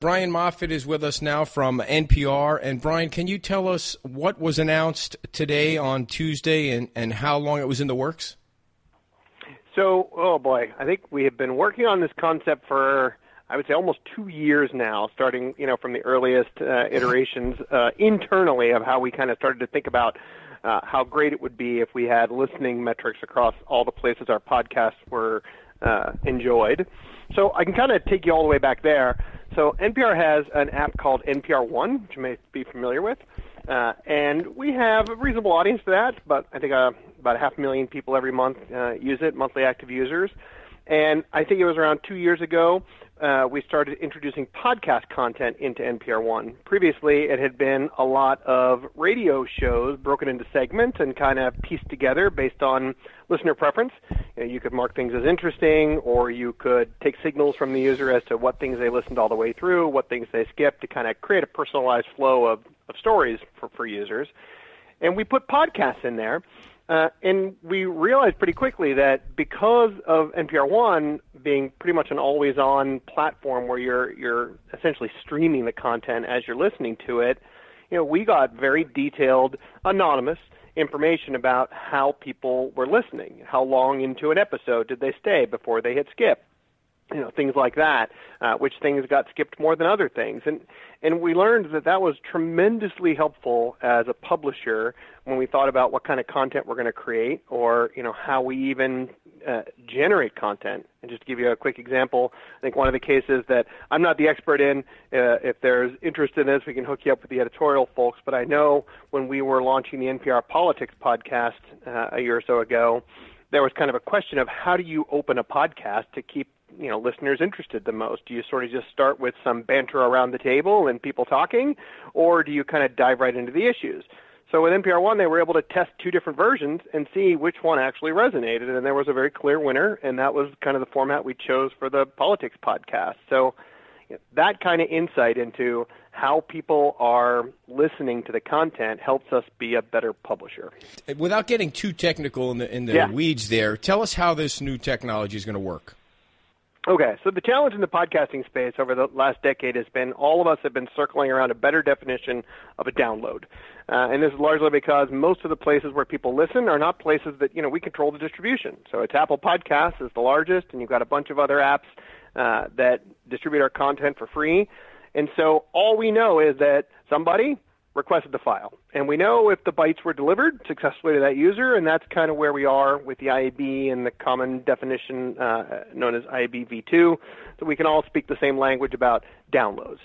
Bryan Moffett is with us now from NPR. And Bryan, can you tell us what was announced today on Tuesday and, and how long it was in the works? So, oh boy, I think we have been working on this concept for I would say almost two years now, starting you know from the earliest uh, iterations uh, internally of how we kind of started to think about uh, how great it would be if we had listening metrics across all the places our podcasts were uh, enjoyed. So I can kind of take you all the way back there. So NPR has an app called NPR One, which you may be familiar with, uh, and we have a reasonable audience for that. But I think uh, about a half a million people every month uh, use it, monthly active users. And I think it was around two years ago uh, we started introducing podcast content into NPR One. Previously, it had been a lot of radio shows broken into segments and kind of pieced together based on listener preference. You, know, you could mark things as interesting, or you could take signals from the user as to what things they listened all the way through, what things they skipped, to kind of create a personalized flow of, of stories for, for users. And we put podcasts in there. Uh, and we realized pretty quickly that because of NPR One being pretty much an always-on platform where you're you're essentially streaming the content as you're listening to it, you know, we got very detailed, anonymous information about how people were listening. How long into an episode did they stay before they hit skip? You know things like that uh, which things got skipped more than other things. And and we learned that that was tremendously helpful as a publisher when we thought about what kind of content we're going to create or you know how we even uh, generate content. And just to give you a quick example i think one of the cases that i'm not the expert in uh, if there's interest in this we can hook you up with the editorial folks. But i know when we were launching the npr politics podcast uh, a year or so ago there was kind of a question of how do you open a podcast to keep you know listeners interested the most? Do you sort of just start with some banter around the table and people talking, or do you kind of dive right into the issues? So with NPR One, they were able to test two different versions and see which one actually resonated, and there was a very clear winner, and that was kind of the format we chose for the politics podcast. So that kind of insight into how people are listening to the content helps us be a better publisher. Without getting too technical in the in the yeah. weeds there, tell us how this new technology is going to work. Okay, so the challenge in the podcasting space over the last decade has been all of us have been circling around a better definition of a download. Uh, and this is largely because most of the places where people listen are not places that, you know, we control the distribution. So it's Apple Podcasts is the largest, and you've got a bunch of other apps uh, that distribute our content for free. And so all we know is that somebody requested the file. And we know if the bytes were delivered successfully to that user, and that's kind of where we are with the IAB and the common definition uh, known as IAB v2. So we can all speak the same language about downloads.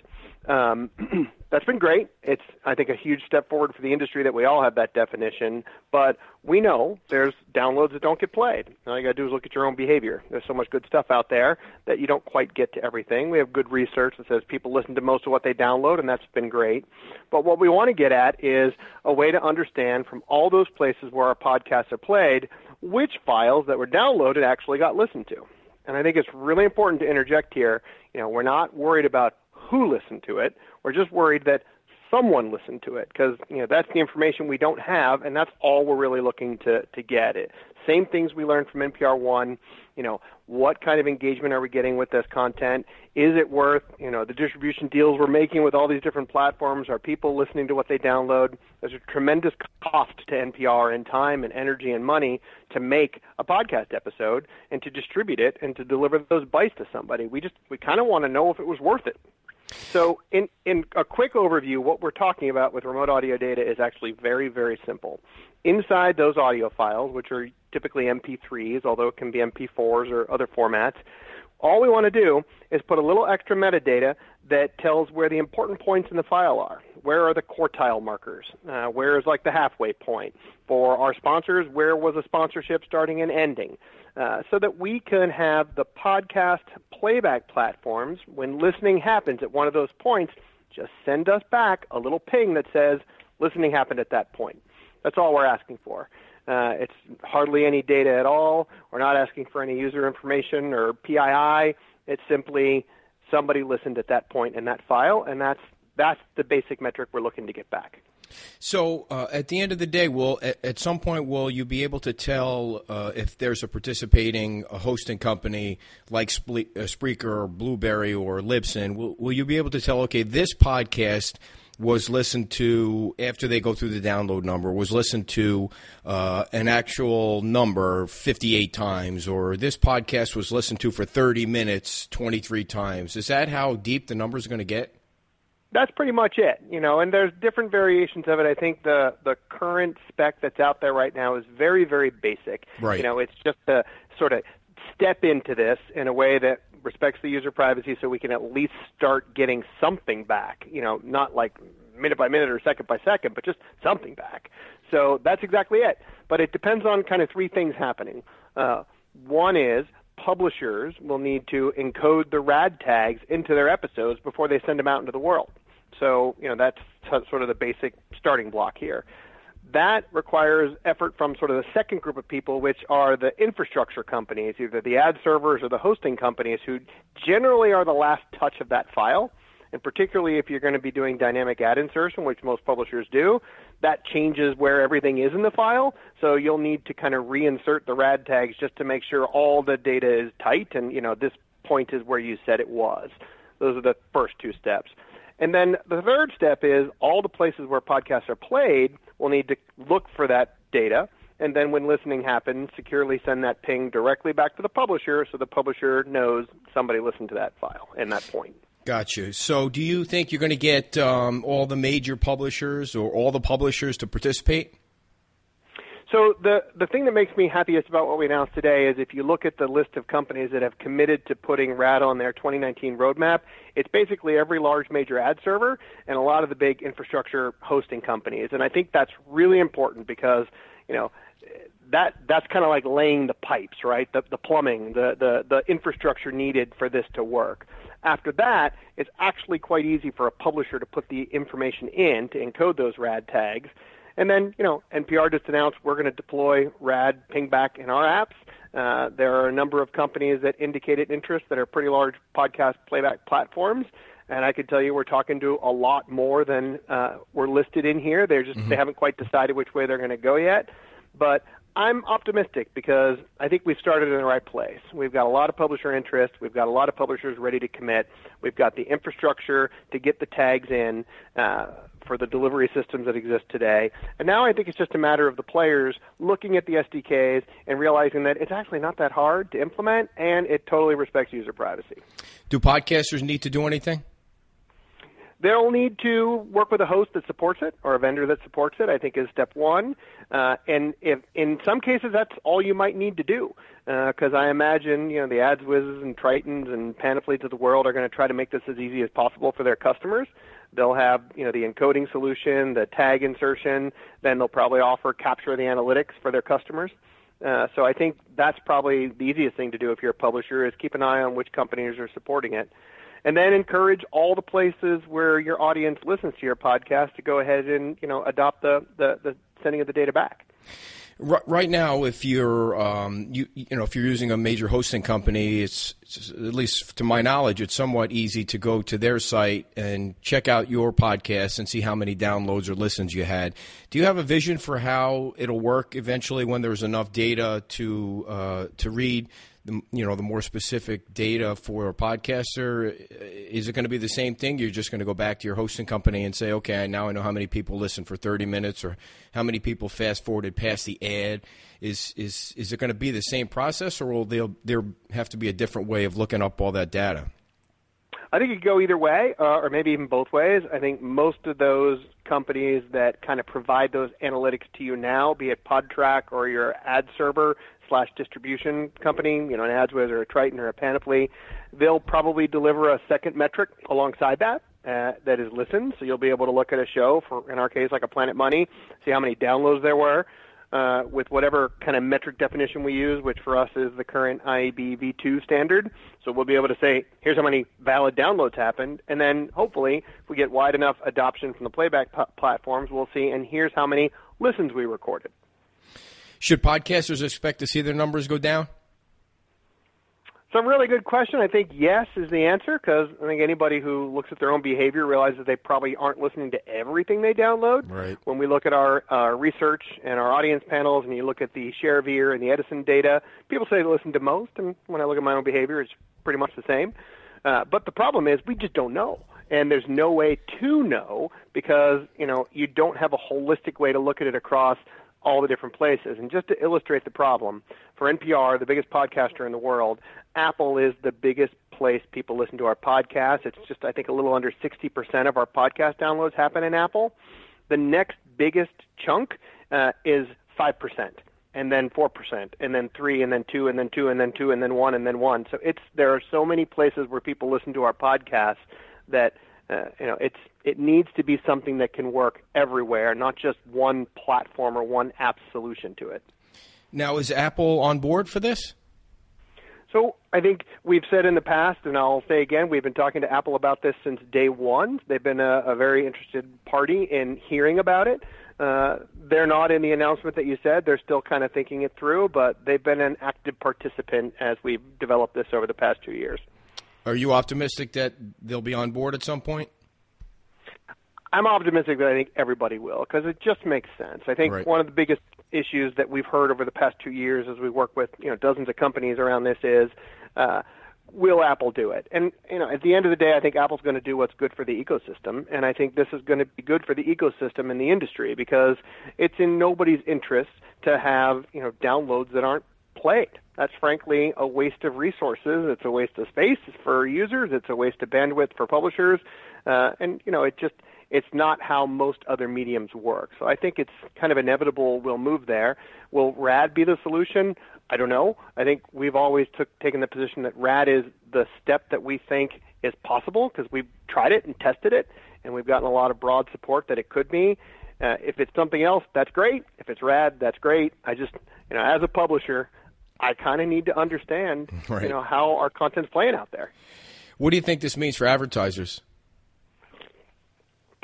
Um, that's been great. It's, I think, a huge step forward for the industry that we all have that definition. But we know there's downloads that don't get played. All you got to do is look at your own behavior. There's so much good stuff out there that you don't quite get to everything. We have good research that says people listen to most of what they download, and that's been great. But what we want to get at is a way to understand from all those places where our podcasts are played which files that were downloaded actually got listened to. And I think it's really important to interject here. You know, we're not worried about who listened to it. We're just worried that someone listened to it because you know that's the information we don't have, and that's all we're really looking to to get. It same things we learned from NPR One. You know, what kind of engagement are we getting with this content? Is it worth you know the distribution deals we're making with all these different platforms? Are people listening to what they download? There's a tremendous cost to NPR in time and energy and money to make a podcast episode and to distribute it and to deliver those bytes to somebody. We just we kind of want to know if it was worth it. So, in, in a quick overview, what we're talking about with remote audio data is actually very, very simple. Inside those audio files, which are typically MP3s, although it can be MP4s or other formats, all we want to do is put a little extra metadata that tells where the important points in the file are. Where are the quartile markers? Uh, where is like the halfway point? For our sponsors, where was a sponsorship starting and ending? Uh, so that we can have the podcast playback platforms, when listening happens at one of those points, just send us back a little ping that says listening happened at that point. That's all we're asking for. Uh, it's hardly any data at all. We're not asking for any user information or PII. It's simply somebody listened at that point in that file, and that's that's the basic metric we're looking to get back. So uh, at the end of the day, will at, at, some point will you be able to tell uh, if there's a participating a hosting company like Spre- uh, Spreaker or Blubrry or Libsyn? Will, will you be able to tell? Okay, this podcast was listened to after they go through the download number was listened to uh, an actual number 58 times or this podcast was listened to for 30 minutes 23 times is that how deep the numbers are going to get that's pretty much it you know and there's different variations of it i think the the current spec that's out there right now is very very basic right you know it's just to sort of step into this in a way that respects the user privacy so we can at least start getting something back. You know, not like minute by minute or second by second, but just something back. So that's exactly it. But it depends on kind of three things happening. Uh, one is publishers will need to encode the RAD tags into their episodes before they send them out into the world. So, you know, that's sort of the basic starting block here. That requires effort from sort of the second group of people, which are the infrastructure companies, either the ad servers or the hosting companies, who generally are the last touch of that file. And particularly if you're going to be doing dynamic ad insertion, which most publishers do, that changes where everything is in the file. So you'll need to kind of reinsert the RAD tags just to make sure all the data is tight and, you know, this point is where you said it was. Those are the first two steps. And then the third step is all the places where podcasts are played will need to look for that data. And then when listening happens, securely send that ping directly back to the publisher so the publisher knows somebody listened to that file and that point. Got you. So, do you think you're going to get um, all the major publishers or all the publishers to participate? So the the thing that makes me happiest about what we announced today is if you look at the list of companies that have committed to putting RAD on their 2019 roadmap, it's basically every large major ad server and a lot of the big infrastructure hosting companies. And I think that's really important because, you know, that that's kind of like laying the pipes, right? The the plumbing, the the the infrastructure needed for this to work. After that, it's actually quite easy for a publisher to put the information in to encode those RAD tags and then, you know, NPR just announced we're going to deploy RAD pingback in our apps. Uh, there are a number of companies that indicated interest that are pretty large podcast playback platforms. And I can tell you, we're talking to a lot more than uh, were listed in here. They're just mm-hmm. they haven't quite decided which way they're going to go yet. But I'm optimistic because I think we've started in the right place. We've got a lot of publisher interest. We've got a lot of publishers ready to commit. We've got the infrastructure to get the tags in. Uh, for the delivery systems that exist today. And now I think it's just a matter of the players looking at the SDKs and realizing that it's actually not that hard to implement and it totally respects user privacy. Do podcasters need to do anything? They'll need to work with a host that supports it or a vendor that supports it. I think is step one, uh, and if in some cases that's all you might need to do, because uh, I imagine you know the AdsWizzes and Tritons and Panoplies of the world are going to try to make this as easy as possible for their customers. They'll have you know the encoding solution, the tag insertion. Then they'll probably offer capture the analytics for their customers. Uh, so I think that's probably the easiest thing to do if you're a publisher is keep an eye on which companies are supporting it, and then encourage all the places where your audience listens to your podcast to go ahead and you know adopt the the, the sending of the data back. Right now, if you're um, you you know if you're using a major hosting company, it's, it's, at least to my knowledge, it's somewhat easy to go to their site and check out your podcast and see how many downloads or listens you had. Do you have a vision for how it'll work eventually when there's enough data to uh, to read? The you know the more specific data for a podcaster uh, is it going to be the same thing? You're just going to go back to your hosting company and say okay now i know how many people listen for 30 minutes or how many people fast forwarded past the ad? Is is is it going to be the same process or will there have to be a different way of looking up all that data I think it could go either way, uh, or maybe even both ways. I think most of those companies that kind of provide those analytics to you now, be it Podtrac or your ad server, slash distribution company, you know, an AdsWizz or a Triton or a Panoply, they'll probably deliver a second metric alongside that. Uh, that is listened, so you'll be able to look at a show for, in our case, like a Planet Money, see how many downloads there were, uh, with whatever kind of metric definition we use, which for us is the current IAB v2 standard. So we'll be able to say, here's how many valid downloads happened, and then hopefully, if we get wide enough adoption from the playback p- platforms, we'll see, and here's how many listens we recorded. Should podcasters expect to see their numbers go down? A really good question. I think yes is the answer because I think anybody who looks at their own behavior realizes they probably aren't listening to everything they download. Right. When we look at our uh, research and our audience panels, and you look at the share of ear and the Edison data, people say they listen to most, and when I look at my own behavior, it's pretty much the same. Uh, but the problem is we just don't know and there's no way to know because you know you don't have a holistic way to look at it across all the different places. And just to illustrate the problem, for NPR, the biggest podcaster in the world, Apple is the biggest place people listen to our podcast. It's just, I think, a little under 60% of our podcast downloads happen in Apple. The next biggest chunk uh, is 5%, and then 4%, and then 3, and then 2, and then 2, and then 2, and then 1, and then 1. So it's there are so many places where people listen to our podcast that uh, you know, it's it needs to be something that can work everywhere, not just one platform or one app solution to it. Now, is Apple on board for this? So I think we've said in the past, and I'll say again, we've been talking to Apple about this since day one. They've been a, a very interested party in hearing about it. Uh, they're not in the announcement that you said. They're still kind of thinking it through, but they've been an active participant as we've developed this over the past two years. Are you optimistic that they'll be on board at some point? I'm optimistic that I think everybody will because it just makes sense. I think right. one of the biggest issues that we've heard over the past two years as we work with you know dozens of companies around this is uh, will Apple do it? And you know, at the end of the day, I think Apple's going to do what's good for the ecosystem, and I think this is going to be good for the ecosystem and the industry because it's in nobody's interest to have you know downloads that aren't played. That's frankly a waste of resources. It's a waste of space for users. It's a waste of bandwidth for publishers, uh, and you know it just it's not how most other mediums work. So I think it's kind of inevitable we'll move there. Will RAD be the solution? I don't know. I think we've always took, taken the position that RAD is the step that we think is possible because we've tried it and tested it, and we've gotten a lot of broad support that it could be. Uh, if it's something else, that's great. If it's RAD, that's great. I just, you know, as a publisher, I kind of need to understand, right. you know, how our content's playing out there. What do you think this means for advertisers?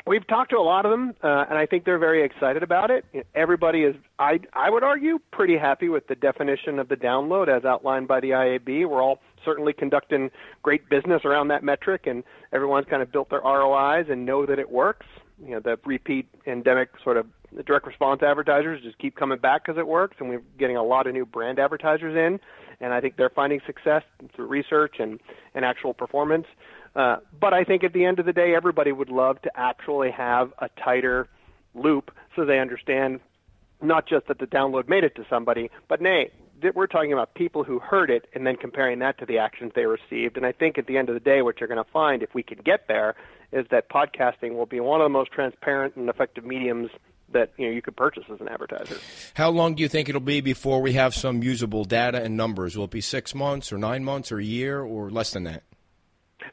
We've talked to a lot of them, uh, and I think they're very excited about it. Everybody is, I, I would argue, pretty happy with the definition of the download as outlined by the IAB. We're all certainly conducting great business around that metric, and everyone's kind of built their ROIs and know that it works. You know, the repeat endemic sort of direct response advertisers just keep coming back because it works, and we're getting a lot of new brand advertisers in, and I think they're finding success through research and, and actual performance. Uh, but I think at the end of the day, everybody would love to actually have a tighter loop so they understand not just that the download made it to somebody, but nay, we're talking about people who heard it and then comparing that to the actions they received. And I think at the end of the day, what you're going to find, if we can get there, is that podcasting will be one of the most transparent and effective mediums that you know you could purchase as an advertiser. How long do you think it'll be before we have some usable data and numbers? Will it be six months or nine months or a year or less than that?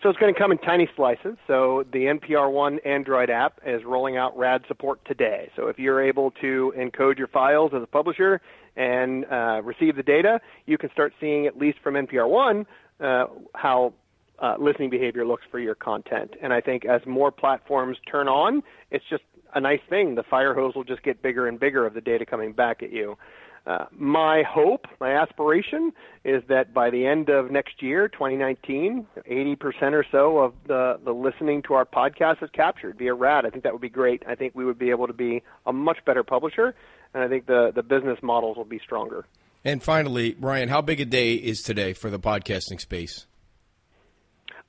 So it's going to come in tiny slices. So the NPR One Android app is rolling out RAD support today. So if you're able to encode your files as a publisher and uh, receive the data, you can start seeing at least from NPR One uh, how uh, listening behavior looks for your content. And I think as more platforms turn on, it's just a nice thing. The fire hose will just get bigger and bigger of the data coming back at you. Uh, my hope, my aspiration, is that by the end of next year, 2019, 80% or so of the, the listening to our podcast is captured via RAD. I think that would be great. I think we would be able to be a much better publisher, and I think the, the business models will be stronger. And finally, Bryan, how big a day is today for the podcasting space?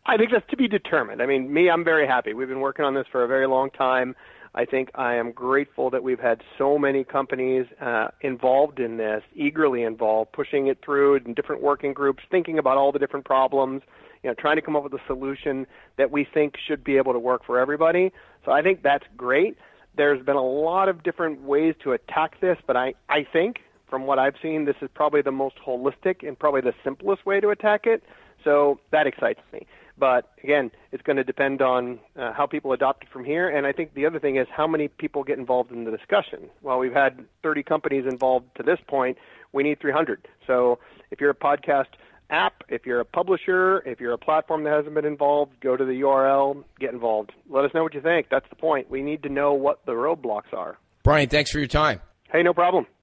I think that's to be determined. I mean, me, I'm very happy. We've been working on this for a very long time. I think I am grateful that we've had so many companies uh, involved in this, eagerly involved, pushing it through in different working groups, thinking about all the different problems, you know, trying to come up with a solution that we think should be able to work for everybody. So I think that's great. There's been a lot of different ways to attack this, but I, I think from what I've seen, this is probably the most holistic and probably the simplest way to attack it. So that excites me. But again, it's going to depend on uh, how people adopt it from here. And I think the other thing is how many people get involved in the discussion. While we've had 30 companies involved to this point, we need 300. So if you're a podcast app, if you're a publisher, if you're a platform that hasn't been involved, go to the URL, get involved. Let us know what you think. That's the point. We need to know what the roadblocks are. Bryan, thanks for your time. Hey, no problem.